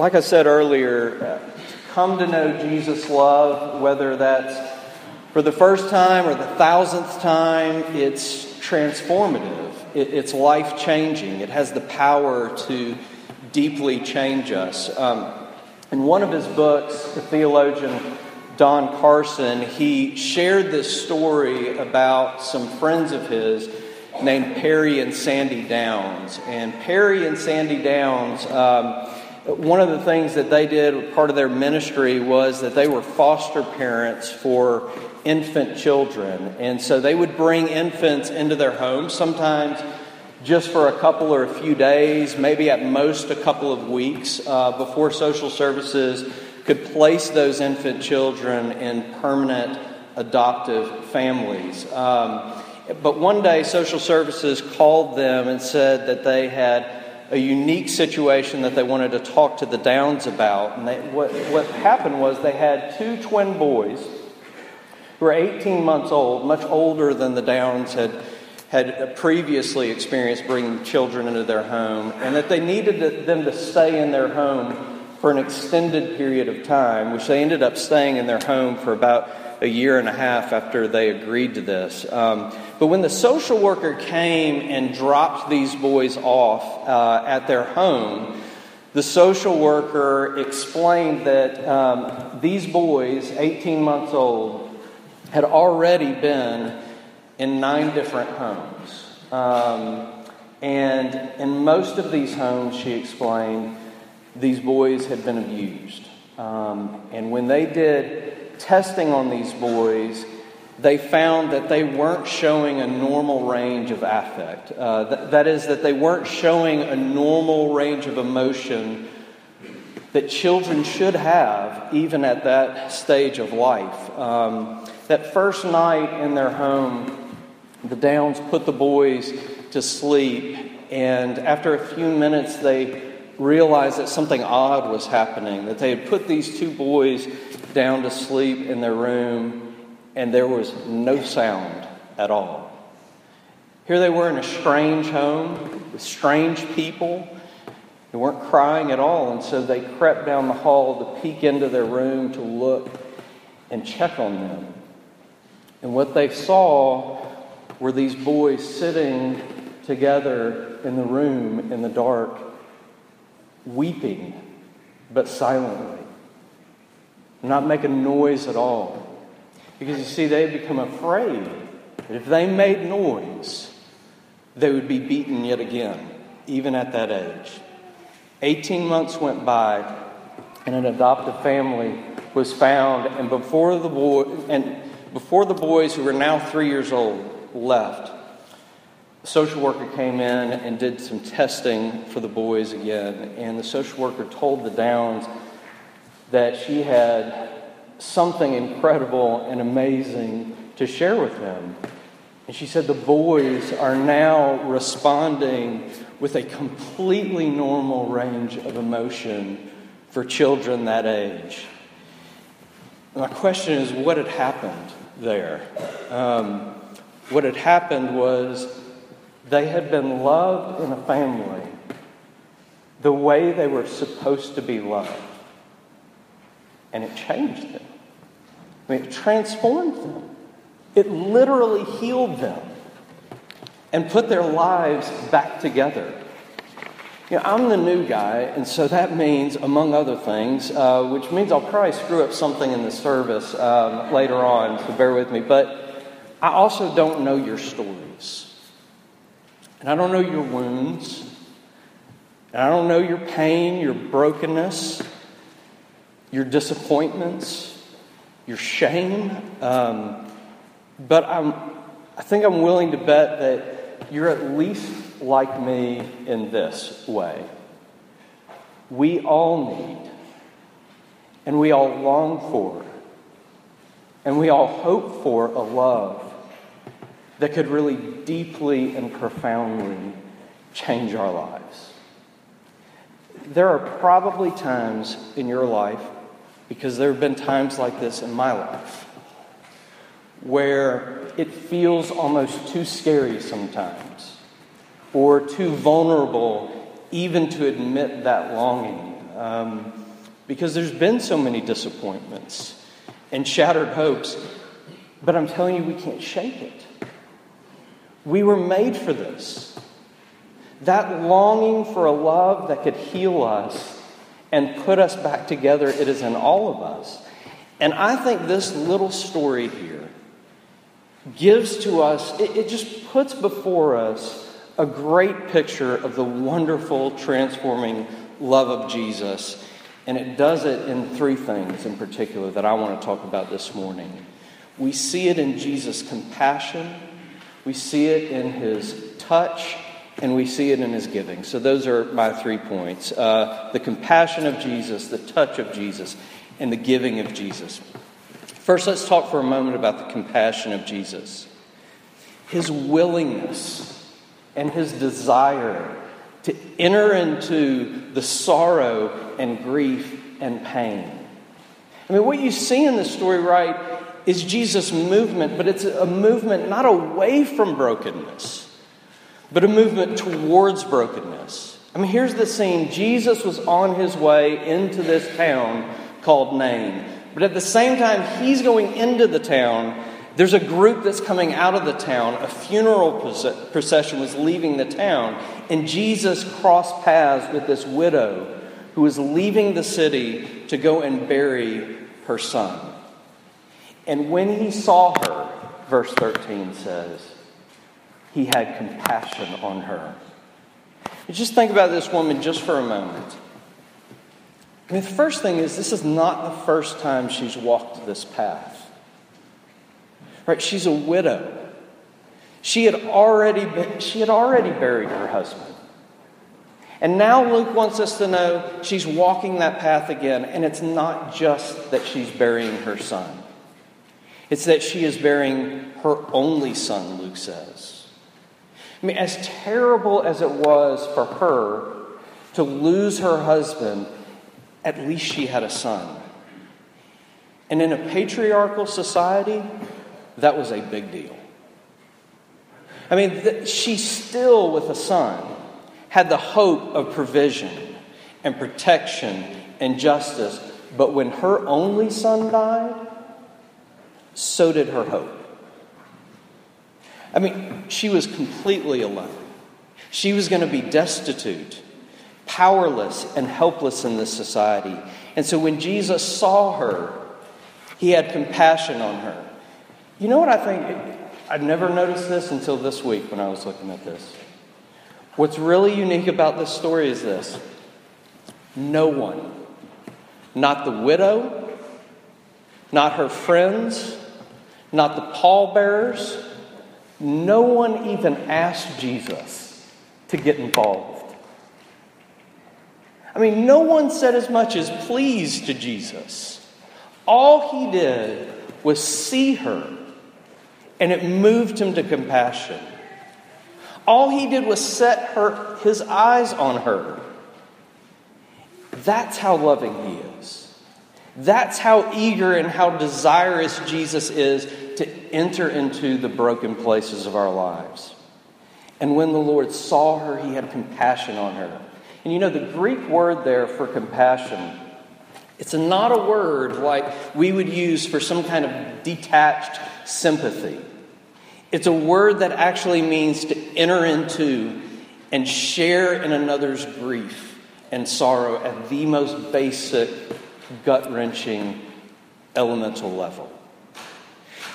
Like I said earlier, come to know Jesus' love, whether that's for the first time or the thousandth time, it's transformative. It's life changing. It has the power to deeply change us. Um, in one of his books, the theologian Don Carson, he shared this story about some friends of his named Perry and Sandy Downs. And Perry and Sandy Downs, um, one of the things that they did, part of their ministry, was that they were foster parents for infant children. And so they would bring infants into their homes, sometimes just for a couple or a few days, maybe at most a couple of weeks, uh, before social services could place those infant children in permanent adoptive families. Um, but one day, social services called them and said that they had a unique situation that they wanted to talk to the Downs about. And they, what, what happened was they had two twin boys who were 18 months old, much older than the Downs had, had previously experienced bringing children into their home, and that they needed them to stay in their home for an extended period of time, which they ended up staying in their home for about a year and a half after they agreed to this. Um, but when the social worker came and dropped these boys off uh, at their home, the social worker explained that um, these boys, 18 months old, had already been in nine different homes. Um, and in most of these homes, she explained, these boys had been abused. Um, and when they did testing on these boys, they found that they weren't showing a normal range of affect. Uh, th- that is, that they weren't showing a normal range of emotion that children should have, even at that stage of life. Um, that first night in their home, the Downs put the boys to sleep, and after a few minutes, they realized that something odd was happening, that they had put these two boys down to sleep in their room and there was no sound at all. Here they were in a strange home with strange people. They weren't crying at all, and so they crept down the hall to peek into their room to look and check on them. And what they saw were these boys sitting together in the room in the dark, weeping, but silently, not making noise at all. Because you see, they had become afraid that if they made noise, they would be beaten yet again, even at that age. 18 months went by, and an adoptive family was found, and before the boy and before the boys who were now three years old left, the social worker came in and did some testing for the boys again, and the social worker told the Downs that she had something incredible and amazing to share with them. And she said the boys are now responding with a completely normal range of emotion for children that age. My question is what had happened there? Um, what had happened was they had been loved in a family the way they were supposed to be loved. And it changed them. Mean, it transformed them. It literally healed them and put their lives back together. You know, I'm the new guy, and so that means, among other things, uh, which means I'll probably screw up something in the service um, later on, so bear with me. But I also don't know your stories. And I don't know your wounds. And I don't know your pain, your brokenness, your disappointments your shame. Um, but I'm, I think I'm willing to bet that you're at least like me in this way. We all need, and we all long for, and we all hope for a love that could really deeply and profoundly change our lives. There are probably times in your life because there have been times like this in my life where it feels almost too scary sometimes or too vulnerable even to admit that longing. um, because there's been so many disappointments and shattered hopes. But I'm telling you, we can't shake it. We were made for this. That longing for a love that could heal us and put us back together, it is in all of us. And I think this little story here gives to us, it, it just puts before us a great picture of the wonderful, transforming love of Jesus. And it does it in three things in particular that I want to talk about this morning. We see it in Jesus' compassion, we see it in his touch, and we see it in his giving. So, those are my three points uh, the compassion of Jesus, the touch of Jesus, and the giving of Jesus. First, let's talk for a moment about the compassion of Jesus. His willingness and his desire to enter into the sorrow and grief and pain. I mean, what you see in this story, right, is Jesus' movement, but it's a movement not away from brokenness, but a movement towards brokenness. I mean, here's the scene Jesus was on his way into this town called Nain. But at the same time, he's going into the town. There's a group that's coming out of the town. A funeral procession was leaving the town. And Jesus crossed paths with this widow who was leaving the city to go and bury her son. And when he saw her, verse 13 says, he had compassion on her. just think about this woman just for a moment. I mean, the first thing is, this is not the first time she's walked this path. Right? She's a widow. She had already been, she had already buried her husband. And now Luke wants us to know she's walking that path again, and it's not just that she's burying her son. It's that she is burying her only son, Luke says. I mean, as terrible as it was for her to lose her husband at least she had a son. And in a patriarchal society, that was a big deal. I mean, she still, with a son, had the hope of provision and protection and justice. But when her only son died, so did her hope. I mean, she was completely alone. She was going to be destitute powerless and helpless in this society. And so when Jesus saw her, he had compassion on her. You know what I think? I've never noticed this until this week when I was looking at this. What's really unique about this story is this no one, not the widow, not her friends, not the pallbearers, no one even asked Jesus to get involved. I mean, no one said as much as please to Jesus. All he did was see her, and it moved him to compassion. All he did was set her, his eyes on her. That's how loving he is. That's how eager and how desirous Jesus is to enter into the broken places of our lives. And when the Lord saw her, he had compassion on her. And you know, the Greek word there for compassion, it's not a word like we would use for some kind of detached sympathy. It's a word that actually means to enter into and share in another's grief and sorrow at the most basic, gut wrenching, elemental level.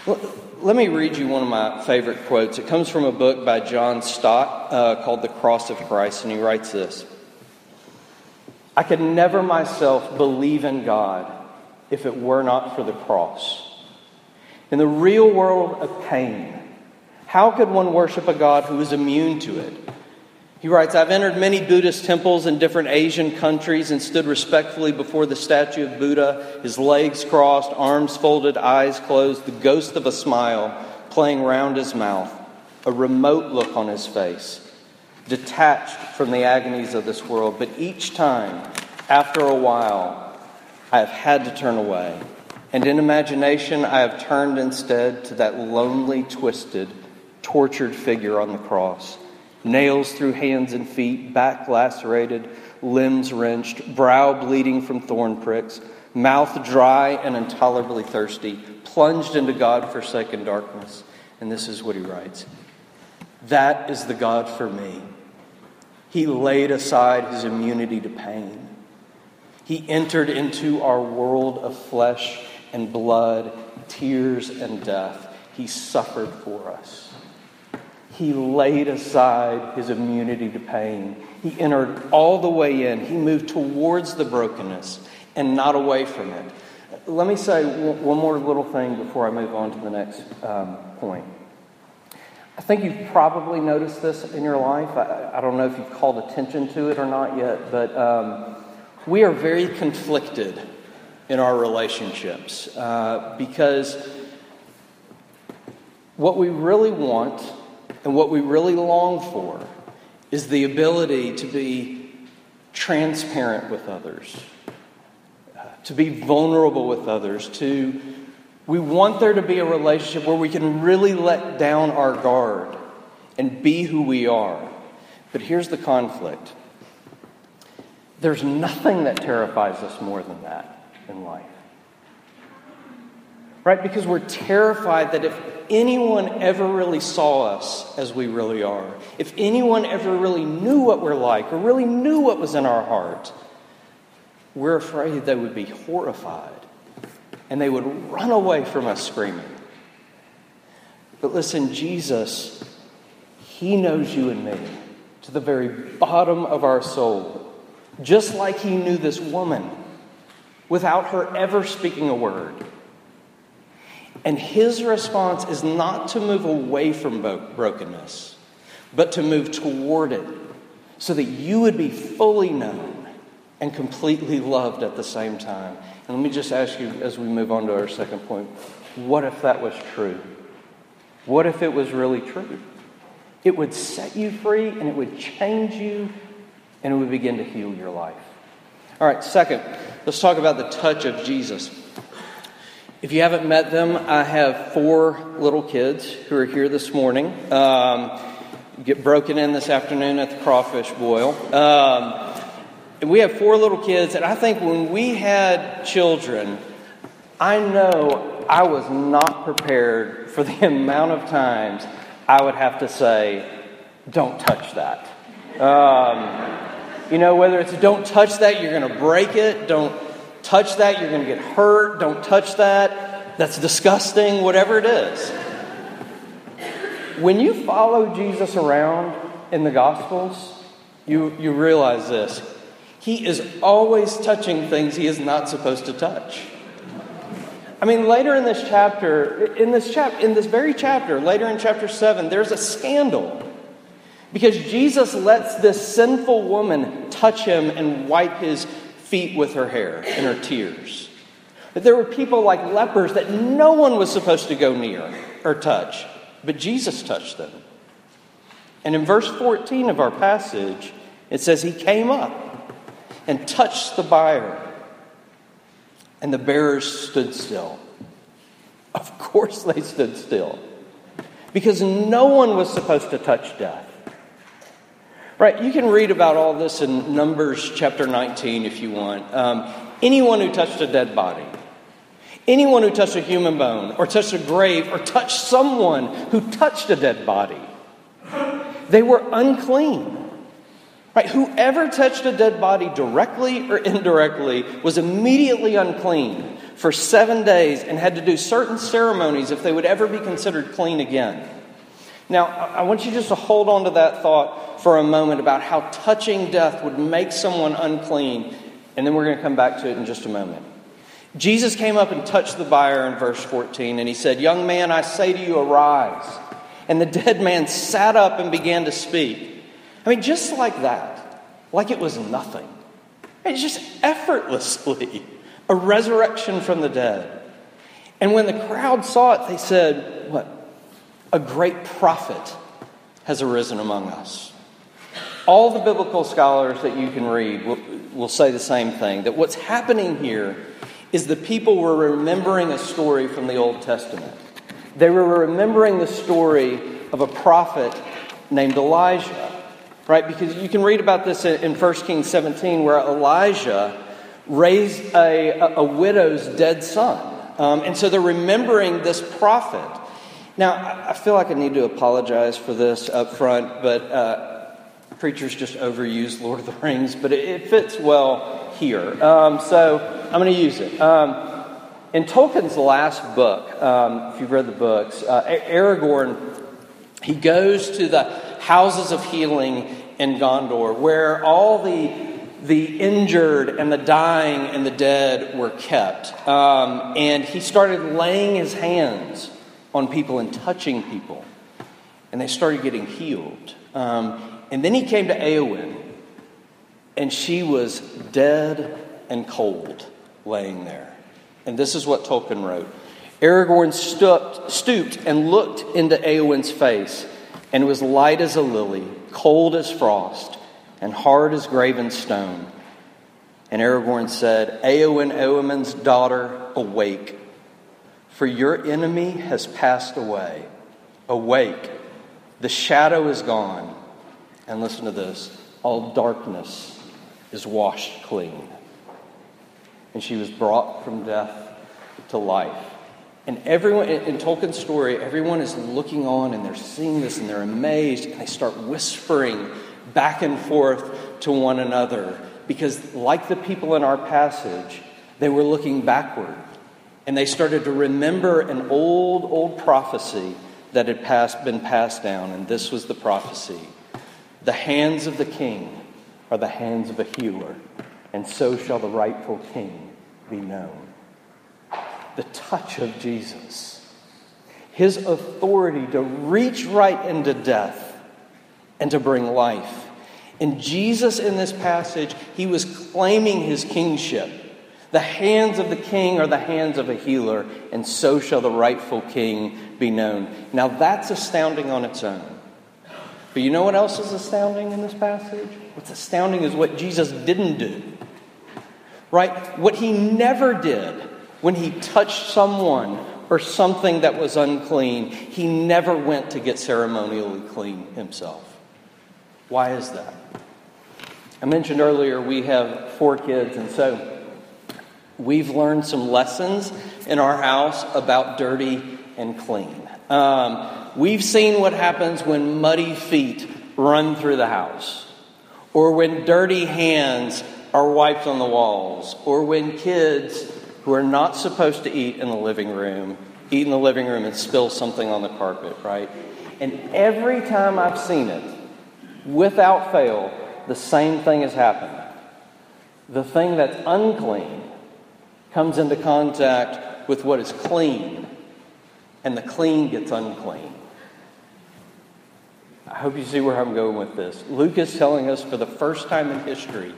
Let me read you one of my favorite quotes. It comes from a book by John Stott uh, called The Cross of Christ, and he writes this I could never myself believe in God if it were not for the cross. In the real world of pain, how could one worship a God who is immune to it? He writes, I've entered many Buddhist temples in different Asian countries and stood respectfully before the statue of Buddha, his legs crossed, arms folded, eyes closed, the ghost of a smile playing round his mouth, a remote look on his face detached from the agonies of this world. But each time, after a while, I have had to turn away. And in imagination, I have turned instead to that lonely, twisted, tortured figure on the cross. Nails through hands and feet, back lacerated, limbs wrenched, brow bleeding from thorn pricks, mouth dry and intolerably thirsty, plunged into God forsaken darkness. And this is what he writes That is the God for me. He laid aside his immunity to pain. He entered into our world of flesh and blood, tears and death. He suffered for us. He laid aside his immunity to pain. He entered all the way in. He moved towards the brokenness and not away from it. Let me say one more little thing before I move on to the next um, point. I think you've probably noticed this in your life. I, I, don't know if you've called attention to it or not yet, but um, we are very conflicted in our relationships uh, because what we really want and what we really long for is the ability to be transparent with others, to be vulnerable with others, to we want there to be a relationship where we can really let down our guard and be who we are. But here's the conflict. There's nothing that terrifies us more than that in life. Right? Because we're terrified that if anyone ever really saw us as we really are, if anyone ever really knew what we're like or really knew what was in our heart, we're afraid they would be horrified and they would run away from us screaming. But listen, Jesus, He knows you and me to the very bottom of our soul, just like He knew this woman without her ever speaking a word. And his response is not to move away from brokenness, but to move toward it so that you would be fully known and completely loved at the same time. And let me just ask you as we move on to our second point what if that was true? What if it was really true? It would set you free and it would change you and it would begin to heal your life. All right, second, let's talk about the touch of Jesus. If you haven't met them, I have four little kids who are here this morning. Um, get broken in this afternoon at the crawfish boil. Um, and we have four little kids, and I think when we had children, I know I was not prepared for the amount of times I would have to say, don't touch that. Um, you know, whether it's don't touch that, you're going to break it, don't touch that, you're going to get hurt. Don't touch that. That's disgusting, whatever it is. When you follow Jesus around in the Gospels, you, you realize this. He is always touching things he is not supposed to touch. I mean, later in this chapter, in this chap, in this very chapter, later in chapter seven, there's a scandal because Jesus lets this sinful woman touch him and wipe his feet with her hair and her tears. That there were people like lepers that no one was supposed to go near or touch, but Jesus touched them. And in verse 14 of our passage, it says, He came up and touched the buyer, and the bearers stood still. Of course, they stood still because no one was supposed to touch death. Right, you can read about all this in Numbers chapter 19 if you want. Um, anyone who touched a dead body, anyone who touched a human bone, or touched a grave, or touched someone who touched a dead body, they were unclean. Right, whoever touched a dead body directly or indirectly was immediately unclean for seven days and had to do certain ceremonies if they would ever be considered clean again. Now, I want you just to hold on to that thought for a moment about how touching death would make someone unclean, and then we're going to come back to it in just a moment. Jesus came up and touched the buyer in verse 14, and he said, Young man, I say to you, arise. And the dead man sat up and began to speak. I mean, just like that, like it was nothing. It's just effortlessly a resurrection from the dead. And when the crowd saw it, they said, What? A great prophet has arisen among us. All the biblical scholars that you can read will, will, say the same thing that what's happening here is the people were remembering a story from the Old Testament. They were remembering the story of a prophet named Elijah right? Because you can read about this in 1 Kings 17 where Elijah raised a, a, a widow's dead son. Um, and so they're remembering this prophet. Now, I feel like I need to apologize for this up front, but uh, preachers just overuse Lord of the Rings, but it, it fits well here. Um, so I'm going to use it. Um, in Tolkien's last book, um, if you've read the books, uh, Aragorn, he goes to the houses of healing in Gondor, where all the the injured and the dying and the dead were kept. Um, and he started laying his hands on people and touching people. And they started getting healed. Um, and then he came to Eowyn, and she was dead and cold laying there. And this is what Tolkien wrote Aragorn stooped, stooped and looked into Eowyn's face, and was light as a lily, cold as frost, and hard as graven stone. And Aragorn said, Eowyn, Eomund's daughter, awake, for your enemy has passed away. Awake, the shadow is gone. And listen to this all darkness is washed clean and she was brought from death to life. And everyone, in Tolkien's story, everyone is looking on and they're seeing this and they're amazed and they start whispering back and forth to one another because, like the people in our passage, they were looking backward and they started to remember an old, old prophecy that had passed, been passed down. And this was the prophecy The hands of the king are the hands of a healer, and so shall the rightful king be known. The touch of Jesus, his authority to reach right into death and to bring life. And Jesus, in this passage, he was claiming his kingship. The hands of the king are the hands of a healer, and so shall the rightful king be known. Now, that's astounding on its own. But you know what else is astounding in this passage? What's astounding is what Jesus didn't do right? What he never did when he touched someone or something that was unclean, he never went to get ceremonially clean himself. Why is that? I mentioned earlier we have four kids, and so we've learned some lessons in our house about dirty and clean. Um, we've seen what happens when muddy feet run through the house, or when dirty hands are wiped on the walls, or when kids who are not supposed to eat in the living room eat in the living room and spill something on the carpet, right? And every time I've seen it, without fail, the same thing has happened. The thing that's unclean comes into contact with what is clean, and the clean gets unclean. I hope you see where I'm going with this. Luke is telling us for the first time in history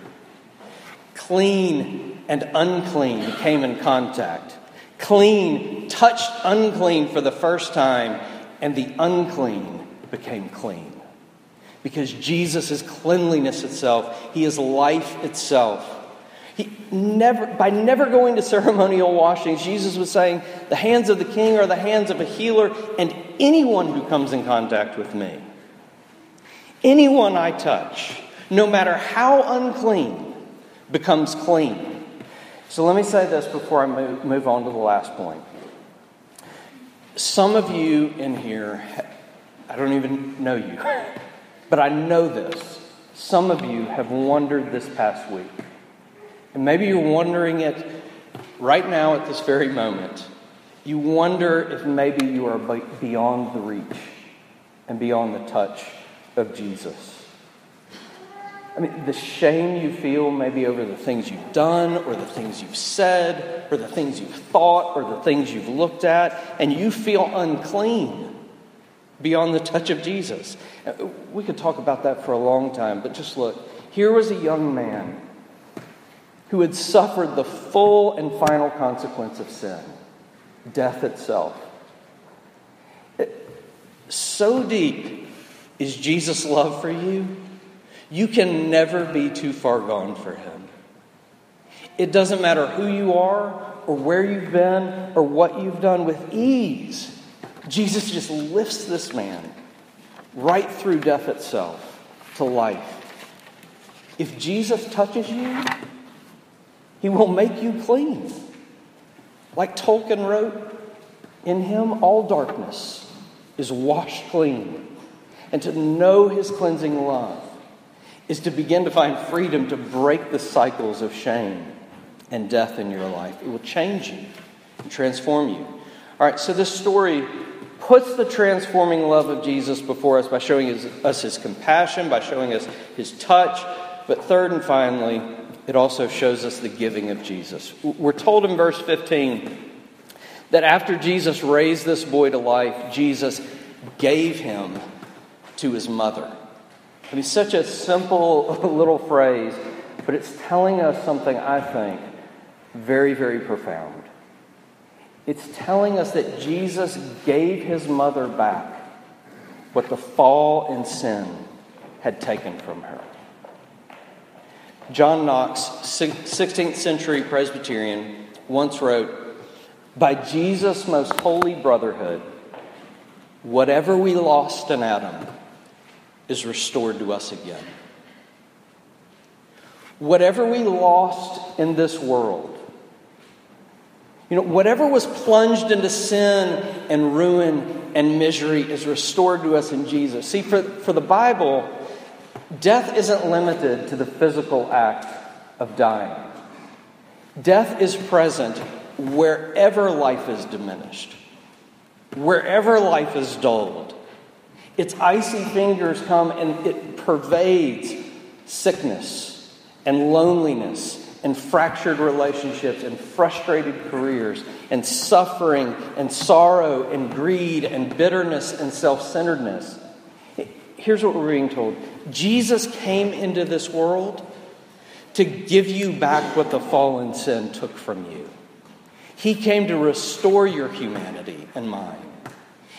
Clean and unclean came in contact. Clean touched unclean for the first time, and the unclean became clean. Because Jesus is cleanliness itself, He is life itself. He never, by never going to ceremonial washings, Jesus was saying, The hands of the king are the hands of a healer, and anyone who comes in contact with me, anyone I touch, no matter how unclean, becomes clean. So let me say this before I move, move on to the last point. Some of you in here, I don't even know you, but I know this. Some of you have wondered this past week. And maybe you're wondering it right now at this very moment. You wonder if maybe you are beyond the reach and beyond the touch of Jesus. I mean, the shame you feel maybe over the things you've done, or the things you've said, or the things you've thought, or the things you've looked at, and you feel unclean beyond the touch of Jesus. Uh, we could talk about that for a long time, but just look. Here was a young man who had suffered the full and final consequence of sin death itself. So deep is Jesus' love for you you can never be too far gone for Him. It doesn't matter who you are, or where you've been, or what you've done with ease. Jesus just lifts this man right through death itself to life. If Jesus touches you, he will make you clean. Like Tolkien wrote, in him all darkness is washed clean. And to know his cleansing love is to begin to find freedom to break the cycles of shame and death in your life. It will change you and transform you. All right, so this story puts the transforming love of Jesus before us by showing his, us his compassion, by showing us his touch. But third and finally, it also shows us the giving of Jesus. We're told in verse 15 that after Jesus raised this boy to life, Jesus gave him to his mother. I mean, such a simple little phrase, but it's telling us something, I think, very, very profound. It's telling us that Jesus gave his mother back what the fall and sin had taken from her. John Knox, 16th century Presbyterian, once wrote By Jesus' most holy brotherhood, whatever we lost in Adam is restored to us again. Whatever we lost in this world, you know, whatever was plunged into sin and ruin and misery is restored to us in Jesus. See, for, for the Bible, death isn't limited to the physical act of dying. Death is present wherever life is diminished, wherever life is dulled. Its icy fingers come and it pervades sickness and loneliness and fractured relationships and frustrated careers and suffering and sorrow and greed and bitterness and self centeredness. Here's what we're being told Jesus came into this world to give you back what the fallen sin took from you. He came to restore your humanity and mine.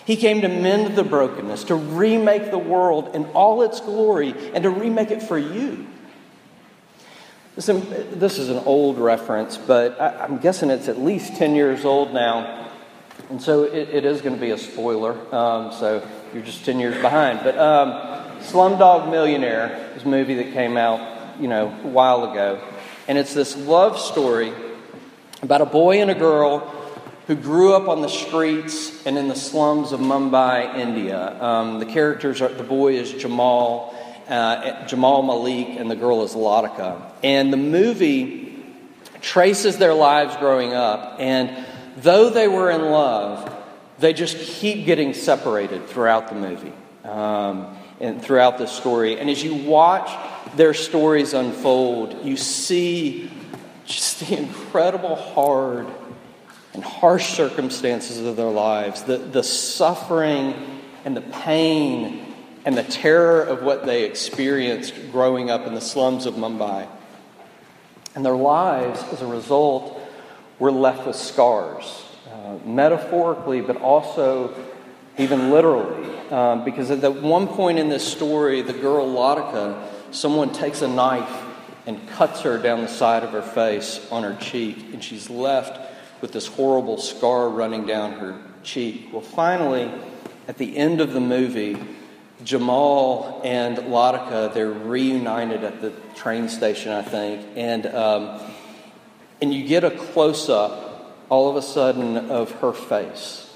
He came to mend the brokenness, to remake the world in all its glory, and to remake it for you. Listen, this is an old reference, but I, am guessing it's at least 10 years old now. And so it, it is going to be a spoiler. Um, so you're just 10 years behind. But um, Slumdog Millionaire is a movie that came out, you know, a while ago. And it's this love story about a boy and a girl who grew up on the streets and in the slums of Mumbai, India. Um, the characters are the boy is Jamal, uh, Jamal Malik, and the girl is Latika. And the movie traces their lives growing up. And though they were in love, they just keep getting separated throughout the movie um, and throughout the story. And as you watch their stories unfold, you see just the incredible hard and harsh circumstances of their lives, the, the suffering and the pain and the terror of what they experienced growing up in the slums of Mumbai. And their lives, as a result, were left with scars, uh, metaphorically, but also even literally. Um, because at one point in this story, the girl Latika, someone takes a knife and cuts her down the side of her face on her cheek, and she's left with this horrible scar running down her cheek. Well, finally, at the end of the movie, Jamal and Latika, they're reunited at the train station, I think, and um, and you get a close up, all of a sudden, of her face,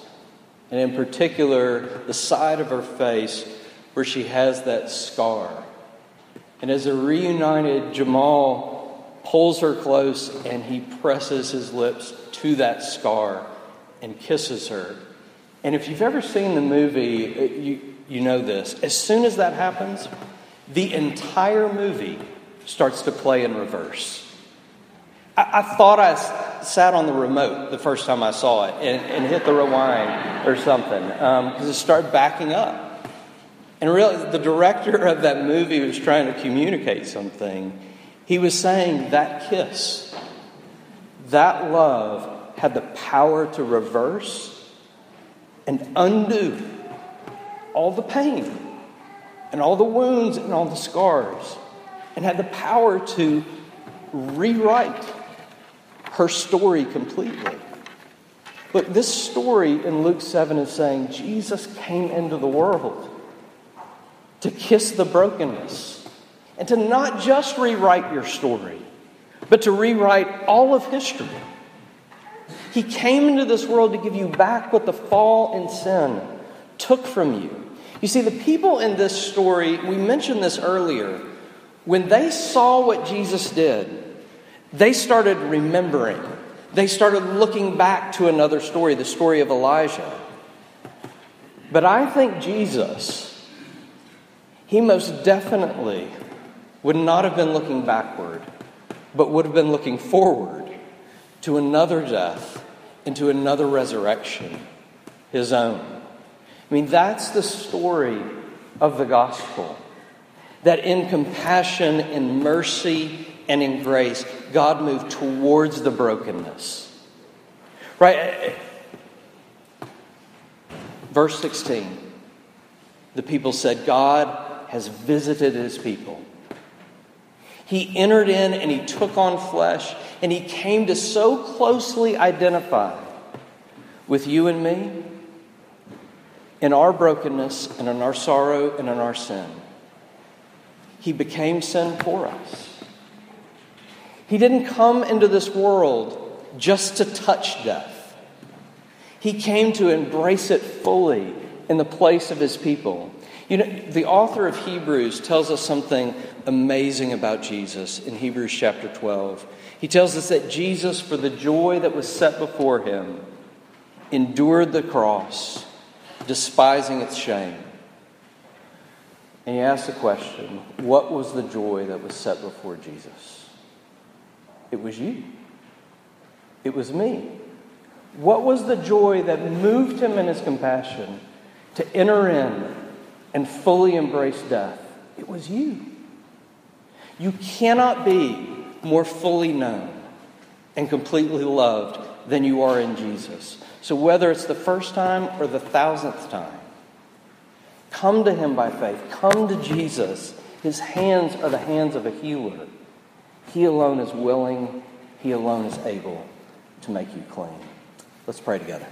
and in particular, the side of her face where she has that scar. And as a reunited Jamal pulls her close and he presses his lips to that scar and kisses her. And if you've ever seen the movie, uh, you you know this. As soon as that happens, the entire movie starts to play in reverse. I, I thought I s- sat on the remote the first time I saw it and, and hit the rewind or something because um, it started backing up. And really, the director of that movie was trying to communicate something. He was saying that kiss, that love had the power to reverse and undo all the pain and all the wounds and all the scars and had the power to rewrite her story completely. Look, this story in Luke 7 is saying Jesus came into the world to kiss the brokenness and to not just rewrite your story, but to rewrite all of history. He came into this world to give you back what the fall and sin took from you. You see, the people in this story, we mentioned this earlier, when they saw what Jesus did, they started remembering. They started looking back to another story, the story of Elijah. But I think Jesus, he most definitely would not have been looking backward, but would have been looking forward to another death and to another resurrection, his own. I mean, that's the story of the gospel. That in compassion, in mercy, and in grace, God moved towards the brokenness. Right? Verse 16 the people said, God has visited his people. He entered in and he took on flesh, and he came to so closely identify with you and me in our brokenness and in our sorrow and in our sin. He became sin for us. He didn't come into this world just to touch death, He came to embrace it fully in the place of His people. You know, the author of Hebrews tells us something amazing about Jesus in Hebrews chapter 12. He tells us that Jesus, for the joy that was set before him, endured the cross, despising its shame. And he asks the question what was the joy that was set before Jesus? It was you. It was me. What was the joy that moved him in his compassion to enter in and fully embrace death? It was you. You cannot be more fully known and completely loved than you are in Jesus. So, whether it's the first time or the thousandth time, come to him by faith. Come to Jesus. His hands are the hands of a healer. He alone is willing, He alone is able to make you clean. Let's pray together.